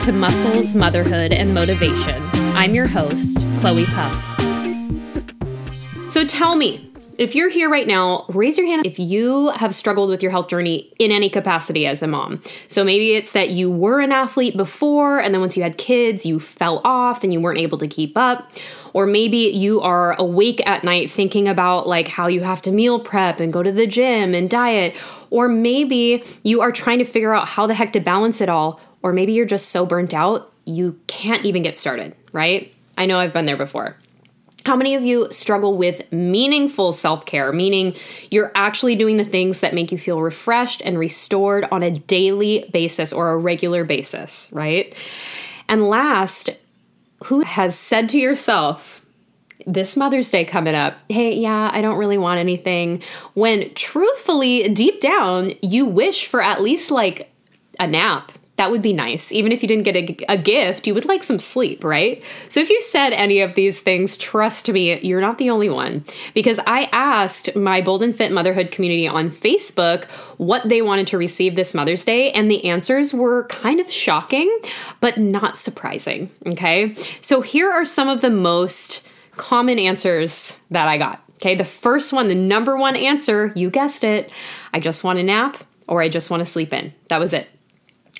To Muscles, Motherhood, and Motivation. I'm your host, Chloe Puff. So tell me, if you're here right now, raise your hand if you have struggled with your health journey in any capacity as a mom. So maybe it's that you were an athlete before, and then once you had kids, you fell off and you weren't able to keep up. Or maybe you are awake at night thinking about like how you have to meal prep and go to the gym and diet. Or maybe you are trying to figure out how the heck to balance it all. Or maybe you're just so burnt out, you can't even get started, right? I know I've been there before. How many of you struggle with meaningful self care, meaning you're actually doing the things that make you feel refreshed and restored on a daily basis or a regular basis, right? And last, who has said to yourself, this Mother's Day coming up, hey, yeah, I don't really want anything, when truthfully, deep down, you wish for at least like a nap, that would be nice. Even if you didn't get a, a, gift, you would like some sleep, right? So if you said any of these things, trust me, you're not the only one. Because I asked my Bold and Fit Motherhood community on Facebook what they wanted to receive this Mother's Day, and the answers were kind of shocking, but not surprising, okay? So here are some of the most common answers that I got. Okay, the first one, the number one answer, you guessed it, I just want a nap or I just want to sleep in. That was it.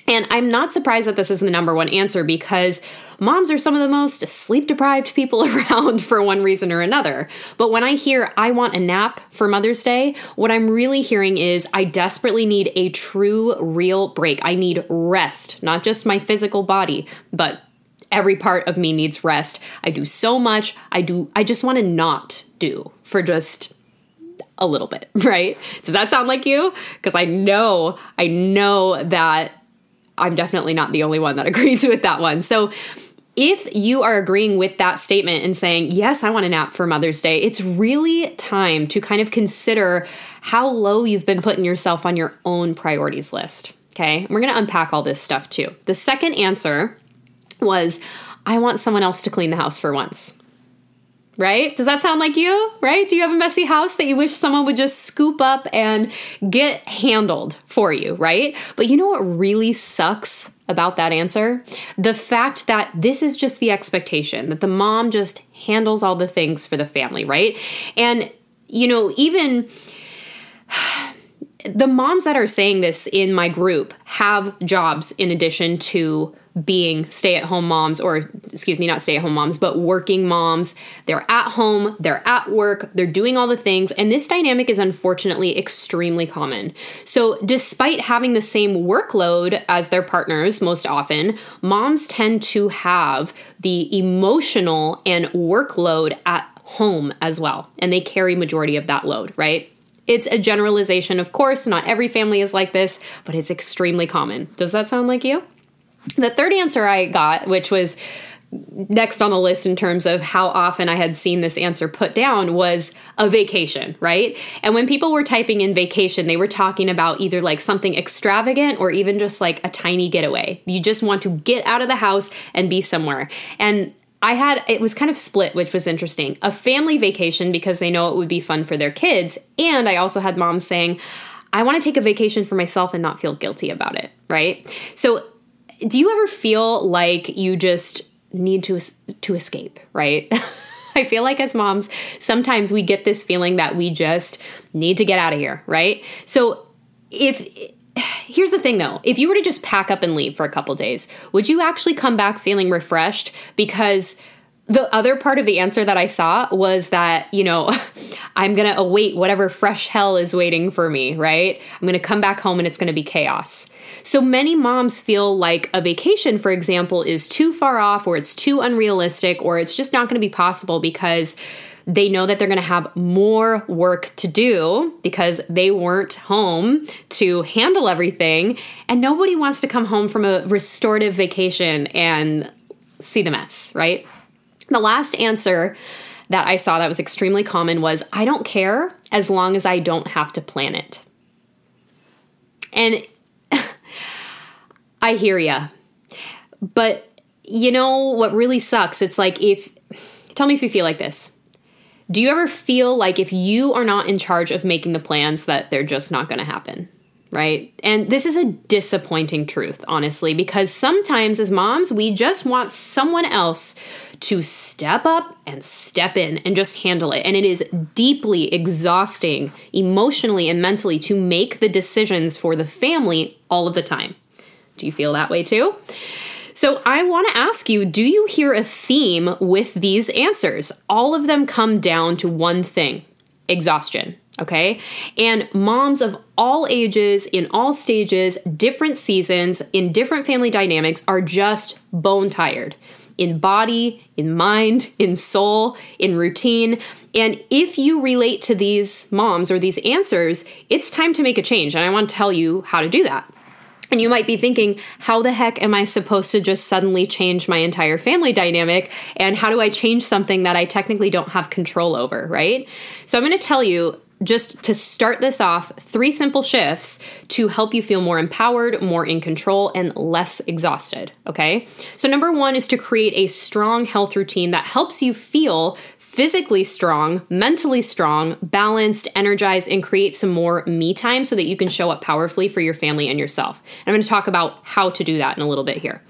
And I'm not surprised that this is the number one answer because moms are some of the most sleep deprived people around for one reason or another. But when I hear I want a nap for Mother's Day, what I'm really hearing is I desperately need a true, real break. I need rest, not just my physical body, but every part of me needs rest. I do so much. I do, I just want to not do for just a little bit, right? Does that sound like you? Because I know, I know that I'm definitely not the only one that agrees with that one. So, if you are agreeing with that statement and saying, Yes, I want a nap for Mother's Day, it's really time to kind of consider how low you've been putting yourself on your own priorities list. Okay, we're gonna unpack all this stuff too. The second answer was, I want someone else to clean the house for once right? Does that sound like you, right? Do you have a messy house that you wish someone would just scoop up and get handled for you, right? But you know what really sucks about that answer? The fact that this is just the expectation that the mom just handles all the things for the family, right? And, you know, even the moms that are saying this in my group have jobs in addition to being stay at home moms, or excuse me, not stay at home moms, but working moms. They're at home, they're at work, they're doing all the things. And this dynamic is unfortunately extremely common. So, despite having the same workload as their partners most often, moms tend to have the emotional and workload at home as well. And they carry majority of that load, right? It's a generalization, of course. Not every family is like this, but it's extremely common. Does that sound like you? The third answer I got, which was next on the list in terms of how often I had seen this answer put down was a vacation, right? And when people were typing in vacation, they were talking about either like something extravagant or even just like a tiny getaway. You just want to get out of the house and be somewhere. And I had it was kind of split, which was interesting. A family vacation because they know it would be fun for their kids, and I also had moms saying, "I want to take a vacation for myself and not feel guilty about it." Right? So do you ever feel like you just need to to escape, right? I feel like as moms, sometimes we get this feeling that we just need to get out of here, right? So if here's the thing though, if you were to just pack up and leave for a couple days, would you actually come back feeling refreshed because the other part of the answer that I saw was that, you know, I'm going to await whatever fresh hell is waiting for me, right? I'm going to come back home and it's going to be chaos. So many moms feel like a vacation, for example, is too far off or it's too unrealistic or it's just not going to be possible because they know that they're going to have more work to do because they weren't home to handle everything. And nobody wants to come home from a restorative vacation and see the mess, right? The last answer that I saw that was extremely common was I don't care as long as I don't have to plan it. And I hear ya. But you know what really sucks? It's like if, tell me if you feel like this. Do you ever feel like if you are not in charge of making the plans, that they're just not going to happen? Right? And this is a disappointing truth, honestly, because sometimes as moms, we just want someone else to step up and step in and just handle it. And it is deeply exhausting emotionally and mentally to make the decisions for the family all of the time. Do you feel that way too? So, I want to ask you do you hear a theme with these answers? All of them come down to one thing exhaustion. Okay. And moms of all ages, in all stages, different seasons, in different family dynamics are just bone tired in body, in mind, in soul, in routine. And if you relate to these moms or these answers, it's time to make a change. And I want to tell you how to do that. And you might be thinking, how the heck am I supposed to just suddenly change my entire family dynamic? And how do I change something that I technically don't have control over, right? So I'm going to tell you just to start this off, three simple shifts to help you feel more empowered, more in control, and less exhausted. Okay. So, number one is to create a strong health routine that helps you feel physically strong, mentally strong, balanced, energized, and create some more me time so that you can show up powerfully for your family and yourself. And I'm going to talk about how to do that in a little bit here.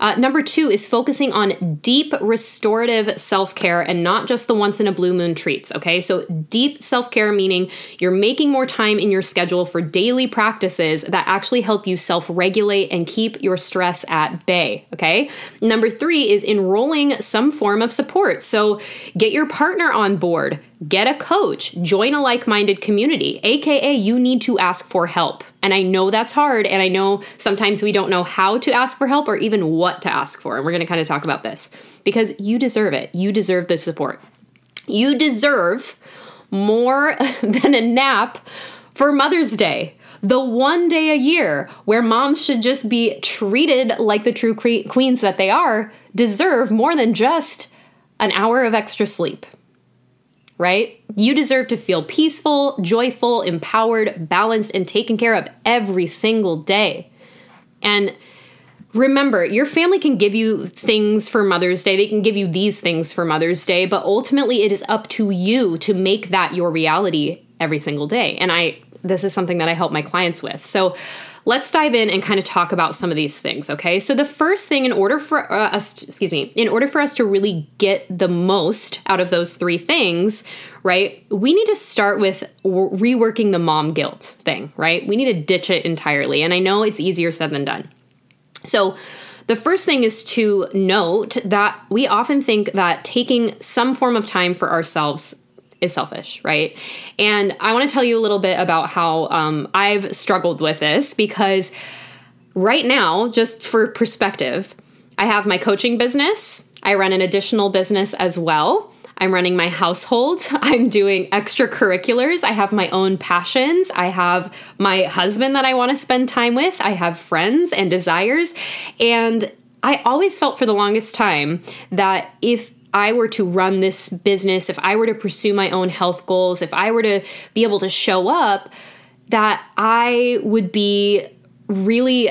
Uh, number two is focusing on deep restorative self care and not just the once in a blue moon treats. Okay, so deep self care meaning you're making more time in your schedule for daily practices that actually help you self regulate and keep your stress at bay. Okay, number three is enrolling some form of support. So get your partner on board get a coach, join a like minded community, aka you need to ask for help. And I know that's hard, and I know sometimes we don't know how to ask for help or even what to ask for. And we're gonna kind of talk about this because you deserve it. You deserve the support. You deserve more than a nap for Mother's Day. The one day a year where moms should just be treated like the true queens that they are, deserve more than just an hour of extra sleep right? You deserve to feel peaceful, joyful, empowered, balanced, and taken care of every single day. And remember, your family can give you things for Mother's Day, they can give you these things for Mother's Day, but ultimately it is up to you to make that your reality every single day. And I, this is something that I help my clients with. So, let's dive in and kind of talk about some of these things, okay? So the first thing in order for uh, us, to, excuse me, in order for us to really get the most out of those three things, right? We need to start with reworking the mom guilt thing, right? We need to ditch it entirely. And I know it's easier said than done. So the first thing is to note that we often think that taking some form of time for ourselves is selfish, right? And I want to tell you a little bit about how um, I've struggled with this because right now, just for perspective, I have my coaching business, I run an additional business as well. I'm running my household. I'm doing extracurriculars. I have my own passions. I have my husband that I want to spend time with. I have friends and desires. And I always felt for the longest time that if I were to run this business, if I were to pursue my own health goals, if I were to be able to show up, that I would be really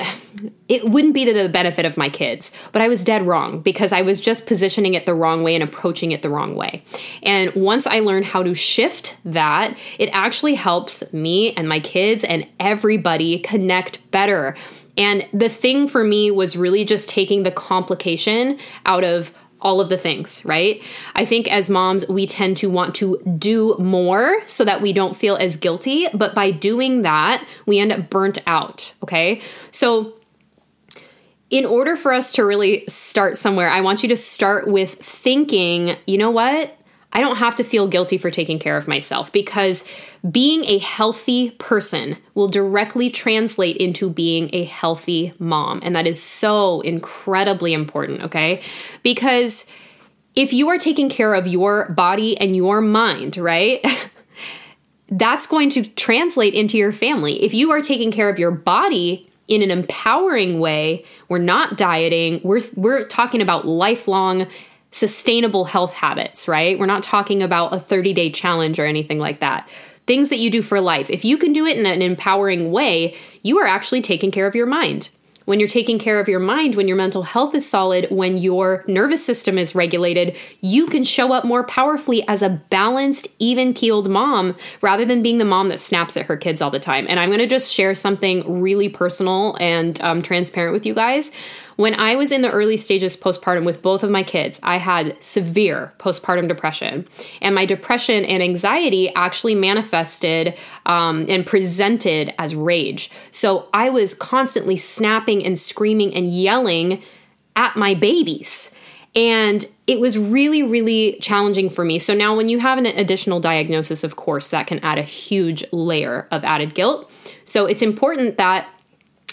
it wouldn't be to the benefit of my kids but i was dead wrong because i was just positioning it the wrong way and approaching it the wrong way. And once i learned how to shift that it actually helps me and my kids and everybody connect better. And the thing for me was really just taking the complication out of all of the things, right? I think as moms, we tend to want to do more so that we don't feel as guilty. But by doing that, we end up burnt out, okay? So, in order for us to really start somewhere, I want you to start with thinking, you know what? I don't have to feel guilty for taking care of myself because being a healthy person will directly translate into being a healthy mom. And that is so incredibly important, okay? Because if you are taking care of your body and your mind, right? that's going to translate into your family. If you are taking care of your body in an empowering way, we're not dieting, we're, we're talking about lifelong sustainable health habits, right? We're not talking about a 30 day challenge or anything like that. Things that you do for life. If you can do it in an empowering way, you are actually taking care of your mind. when you're taking care of your mind, when your mental health is solid, when your nervous system is regulated, you can show up more powerfully as a balanced, even keeled mom rather than being the mom that snaps at her kids all the time. And I'm going to just share something really personal and um, transparent with you guys. When I was in the early stages postpartum with both of my kids, I had severe postpartum depression. And my depression and anxiety actually manifested um, and presented as rage. So I was constantly snapping and screaming and yelling at my babies. And it was really, really challenging for me. So now, when you have an additional diagnosis, of course, that can add a huge layer of added guilt. So it's important that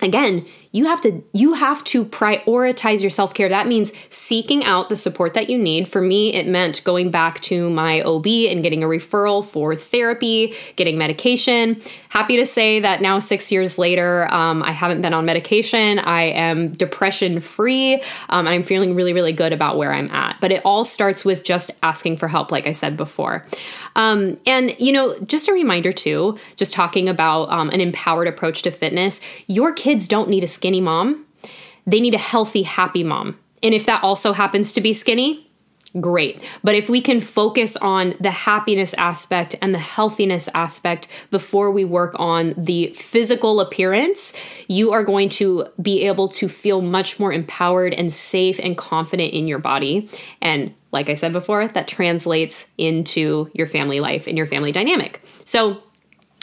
again you have to you have to prioritize your self-care. That means seeking out the support that you need. For me it meant going back to my ob and getting a referral for therapy getting medication. Happy to say that now six years later um, i haven't been on medication. I am depression free um, i'm feeling really really good about where i'm at. But it all starts with just asking for help like i said before. Um, and you know just a reminder too just talking about um, an empowered approach to fitness your kids don't need a skinny mom, they need a healthy, happy mom. And if that also happens to be skinny, great. But if we can focus on the happiness aspect and the healthiness aspect before we work on the physical appearance, you are going to be able to feel much more empowered and safe and confident in your body. And like I said before, that translates into your family life and your family dynamic. So,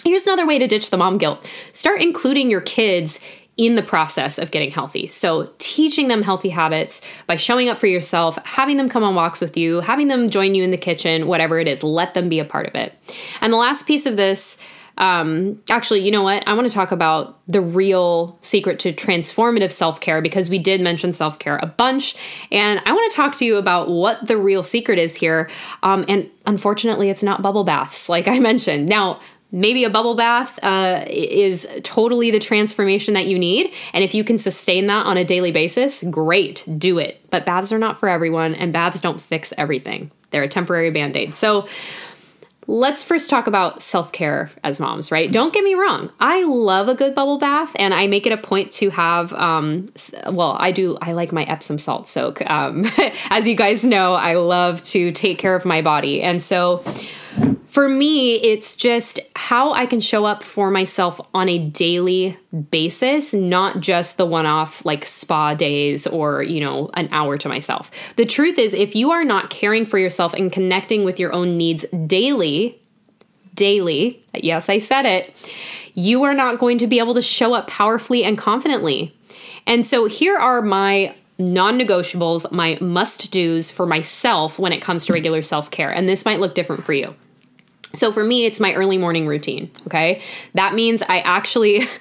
here's another way to ditch the mom guilt start including your kids in the process of getting healthy. So, teaching them healthy habits by showing up for yourself, having them come on walks with you, having them join you in the kitchen, whatever it is, let them be a part of it. And the last piece of this, um, actually, you know what? I want to talk about the real secret to transformative self care because we did mention self care a bunch. And I want to talk to you about what the real secret is here. Um, and unfortunately, it's not bubble baths, like I mentioned. Now, maybe a bubble bath uh, is totally the transformation that you need. And if you can sustain that on a daily basis, great, do it. But baths are not for everyone, and baths don't fix everything. They're a temporary band aid. So let's first talk about self care as moms, right? Don't get me wrong. I love a good bubble bath, and I make it a point to have, um, well, I do, I like my Epsom salt soak. Um, as you guys know, I love to take care of my body. And so, for me, it's just how I can show up for myself on a daily basis, not just the one off like spa days or, you know, an hour to myself. The truth is, if you are not caring for yourself and connecting with your own needs daily, daily, yes, I said it, you are not going to be able to show up powerfully and confidently. And so here are my non negotiables, my must do's for myself when it comes to regular self care. And this might look different for you. So for me, it's my early morning routine. Okay. That means I actually.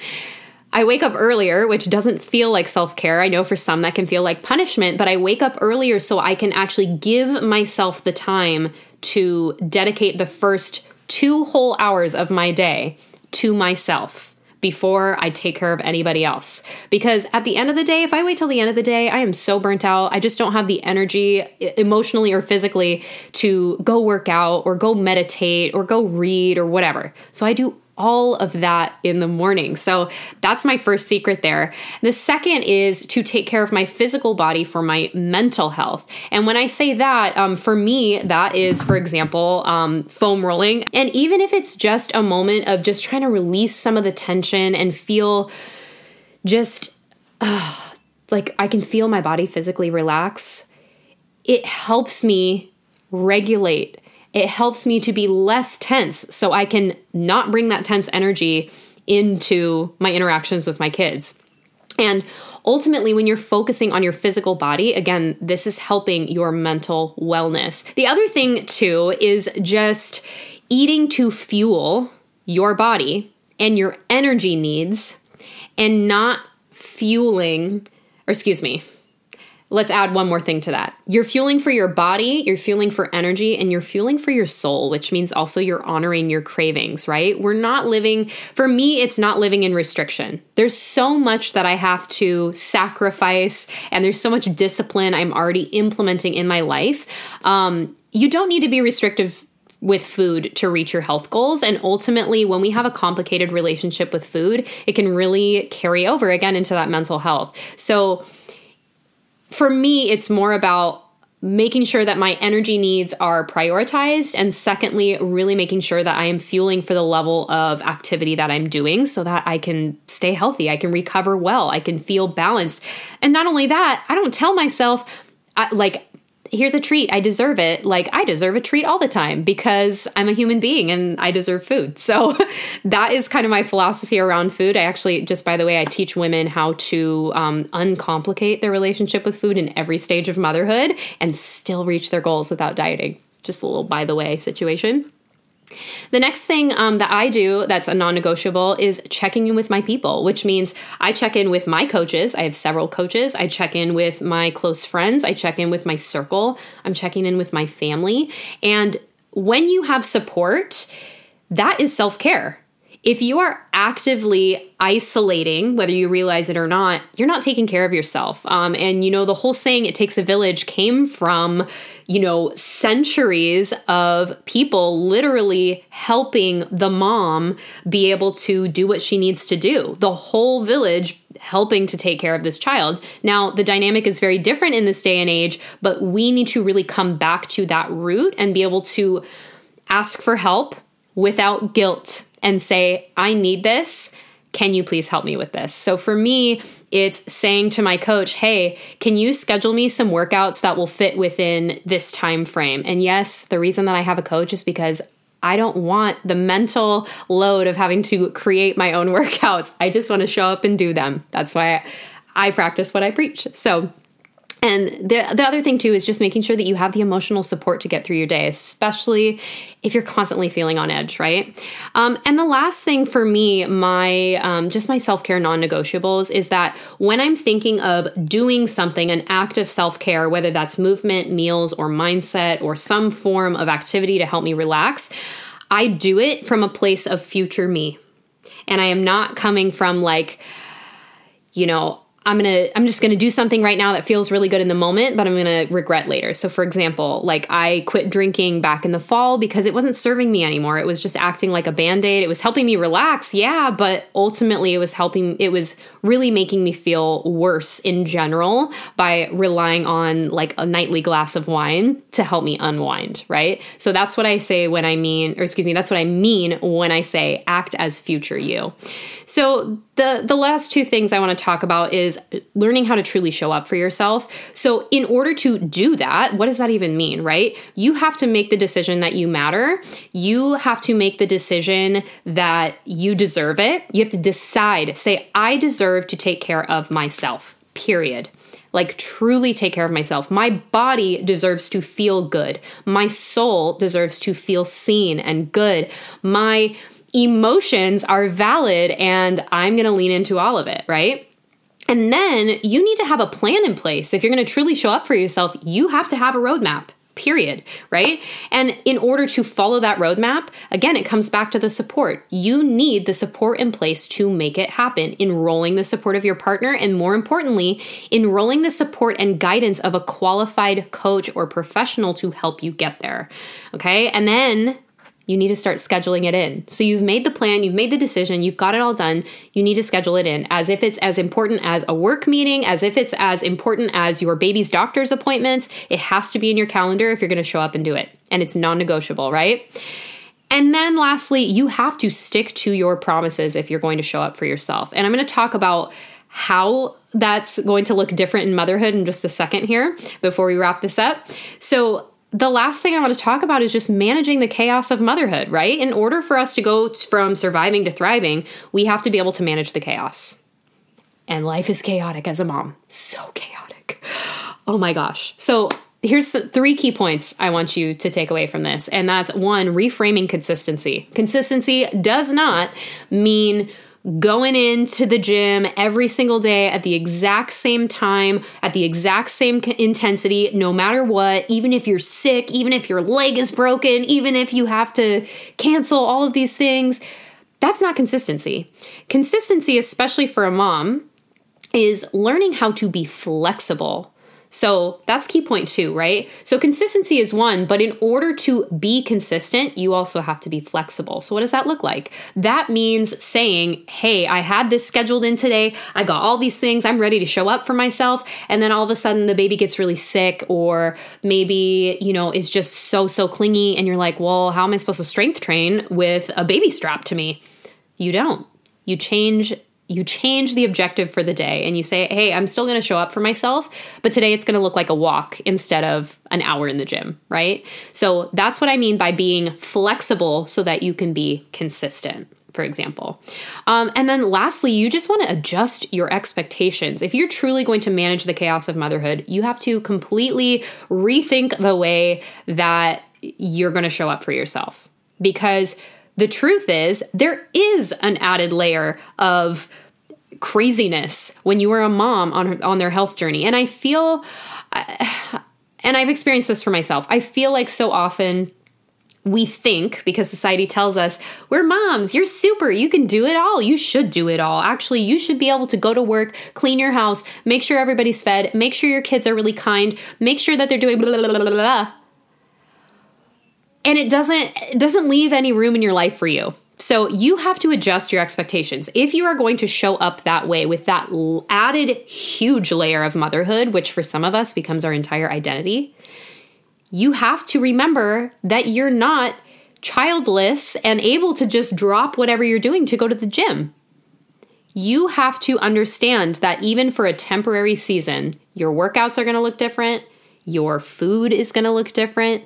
I wake up earlier, which doesn't feel like self care. I know for some that can feel like punishment, but I wake up earlier so I can actually give myself the time to dedicate the first two whole hours of my day to myself before I take care of anybody else. Because at the end of the day, if I wait till the end of the day, I am so burnt out. I just don't have the energy emotionally or physically to go work out or go meditate or go read or whatever. So I do all of that in the morning. So that's my first secret there. The second is to take care of my physical body for my mental health. And when I say that, um, for me, that is, for example, um, foam rolling. And even if it's just a moment of just trying to release some of the tension and feel just uh, like I can feel my body physically relax, it helps me regulate it helps me to be less tense so I can not bring that tense energy into my interactions with my kids. And ultimately, when you're focusing on your physical body, again, this is helping your mental wellness. The other thing, too, is just eating to fuel your body and your energy needs and not fueling, or excuse me, let's add one more thing to that. You're fueling for your body, you're fueling for energy, and you're fueling for your soul, which means also you're honoring your cravings, right? We're not living, for me, it's not living in restriction. There's so much that I have to sacrifice, and there's so much discipline I'm already implementing in my life. Um, you don't need to be restrictive with food to reach your health goals. And ultimately, when we have a complicated relationship with food, it can really carry over again into that mental health. So, for me, it's more about making sure that my energy needs are prioritized. And secondly, really making sure that I am fueling for the level of activity that I'm doing so that I can stay healthy, I can recover well, I can feel balanced. And not only that, I don't tell myself, I, like, here's a treat. I deserve it. Like I deserve a treat all the time because I'm a human being and I deserve food. So that is kind of my philosophy around food. I actually, just by the way, I teach women how to um, uncomplicate their relationship with food in every stage of motherhood and still reach their goals without dieting. Just a little by the way situation. The next thing um, that I do that's a non negotiable is checking in with my people, which means I check in with my coaches. I have several coaches. I check in with my close friends. I check in with my circle. I'm checking in with my family. And when you have support, that is self care if you are actively isolating, whether you realize it or not, you're not taking care of yourself. Um, and, you know, the whole saying, it takes a village, came from, you know, centuries of people literally helping the mom be able to do what she needs to do. The whole village helping to take care of this child. Now, the dynamic is very different in this day and age, but we need to really come back to that root and be able to ask for help without guilt and say, I need this. Can you please help me with this? So for me, it's saying to my coach, "Hey, can you schedule me some workouts that will fit within this time frame?" And yes, the reason that I have a coach is because I don't want the mental load of having to create my own workouts. I just want to show up and do them. That's why I practice what I preach. So and the, the other thing too is just making sure that you have the emotional support to get through your day, especially if you're constantly feeling on edge, right? Um, and the last thing for me, my um, just my self care non negotiables is that when I'm thinking of doing something, an act of self care, whether that's movement, meals, or mindset, or some form of activity to help me relax, I do it from a place of future me. And I am not coming from like, you know, I'm going to I'm just going to do something right now that feels really good in the moment, but I'm going to regret later. So for example, like I quit drinking back in the fall because it wasn't serving me anymore. It was just acting like a band-aid. It was helping me relax, yeah, but ultimately it was helping it was really making me feel worse in general by relying on like a nightly glass of wine to help me unwind, right? So that's what I say when I mean, or excuse me, that's what I mean when I say act as future you. So the the last two things I want to talk about is learning how to truly show up for yourself. So in order to do that, what does that even mean, right? You have to make the decision that you matter. You have to make the decision that you deserve it. You have to decide, say I deserve to take care of myself, period. Like, truly take care of myself. My body deserves to feel good. My soul deserves to feel seen and good. My emotions are valid, and I'm gonna lean into all of it, right? And then you need to have a plan in place. If you're gonna truly show up for yourself, you have to have a roadmap period, right? And in order to follow that roadmap, again, it comes back to the support. You need the support in place to make it happen, enrolling the support of your partner, and more importantly, enrolling the support and guidance of a qualified coach or professional to help you get there. Okay. And then you need to start scheduling it in. So you've made the plan, you've made the decision, you've got it all done. You need to schedule it in as if it's as important as a work meeting, as if it's as important as your baby's doctor's appointments. It has to be in your calendar if you're going to show up and do it. And it's non negotiable, right? And then lastly, you have to stick to your promises if you're going to show up for yourself. And I'm going to talk about how that's going to look different in motherhood in just a second here before we wrap this up. So, the last thing I want to talk about is just managing the chaos of motherhood, right? In order for us to go from surviving to thriving, we have to be able to manage the chaos. And life is chaotic as a mom. So chaotic. Oh my gosh. So, here's three key points I want you to take away from this. And that's one, reframing consistency. Consistency does not mean going into the gym every single day at the exact same time, at the exact same intensity, no matter what, even if you're sick, even if your leg is broken, even if you have to cancel all of these things. That's not consistency. Consistency, especially for a mom, is learning how to be flexible So that's key point two, right? So consistency is one, but in order to be consistent, you also have to be flexible. So what does that look like? That means saying, hey, I had this scheduled in today. I got all these things. I'm ready to show up for myself. And then all of a sudden the baby gets really sick or maybe, you know, is just so, so clingy. And you're like, well, how am I supposed to strength train with a baby strapped to me? You don't. You change you change the objective for the day and you say, hey, I'm still going to show up for myself, but today it's going to look like a walk instead of an hour in the gym, right? So that's what I mean by being flexible so that you can be consistent. For example. Um, and then lastly, you just want to adjust your expectations. If you're truly going to manage the chaos of motherhood, you have to completely rethink the way that you're going to show up for yourself. Because the truth is, there is an added layer of craziness when you are a mom on on their health journey. And I feel and I've experienced this for myself. I feel like so often we think because society tells us we're moms, you're super, you can do it all, you should do it all. Actually, you should be able to go to work, clean your house, make sure everybody's fed, make sure your kids are really kind, make sure that they're doing blah blah blah blah. blah and it doesn't it doesn't leave any room in your life for you. So you have to adjust your expectations. If you are going to show up that way with that added huge layer of motherhood, which for some of us becomes our entire identity, you have to remember that you're not childless and able to just drop whatever you're doing to go to the gym. You have to understand that even for a temporary season, your workouts are going to look different, your food is going to look different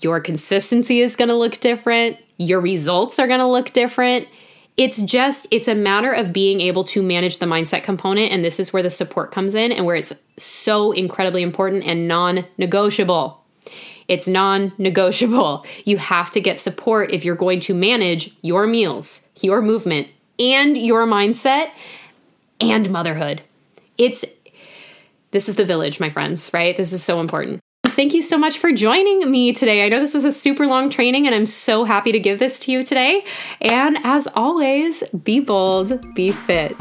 your consistency is going to look different, your results are going to look different. It's just, it's a matter of being able to manage the mindset component. And this is where the support comes in and where it's so incredibly important and non negotiable. It's non negotiable. You have to get support if you're going to manage your meals, your movement, and your mindset and motherhood. It's, this is the village, my friends, right? This is so important thank you so much for joining me today. I know this was a super long training, and I'm so happy to give this to you today. And as always, be bold, be fit.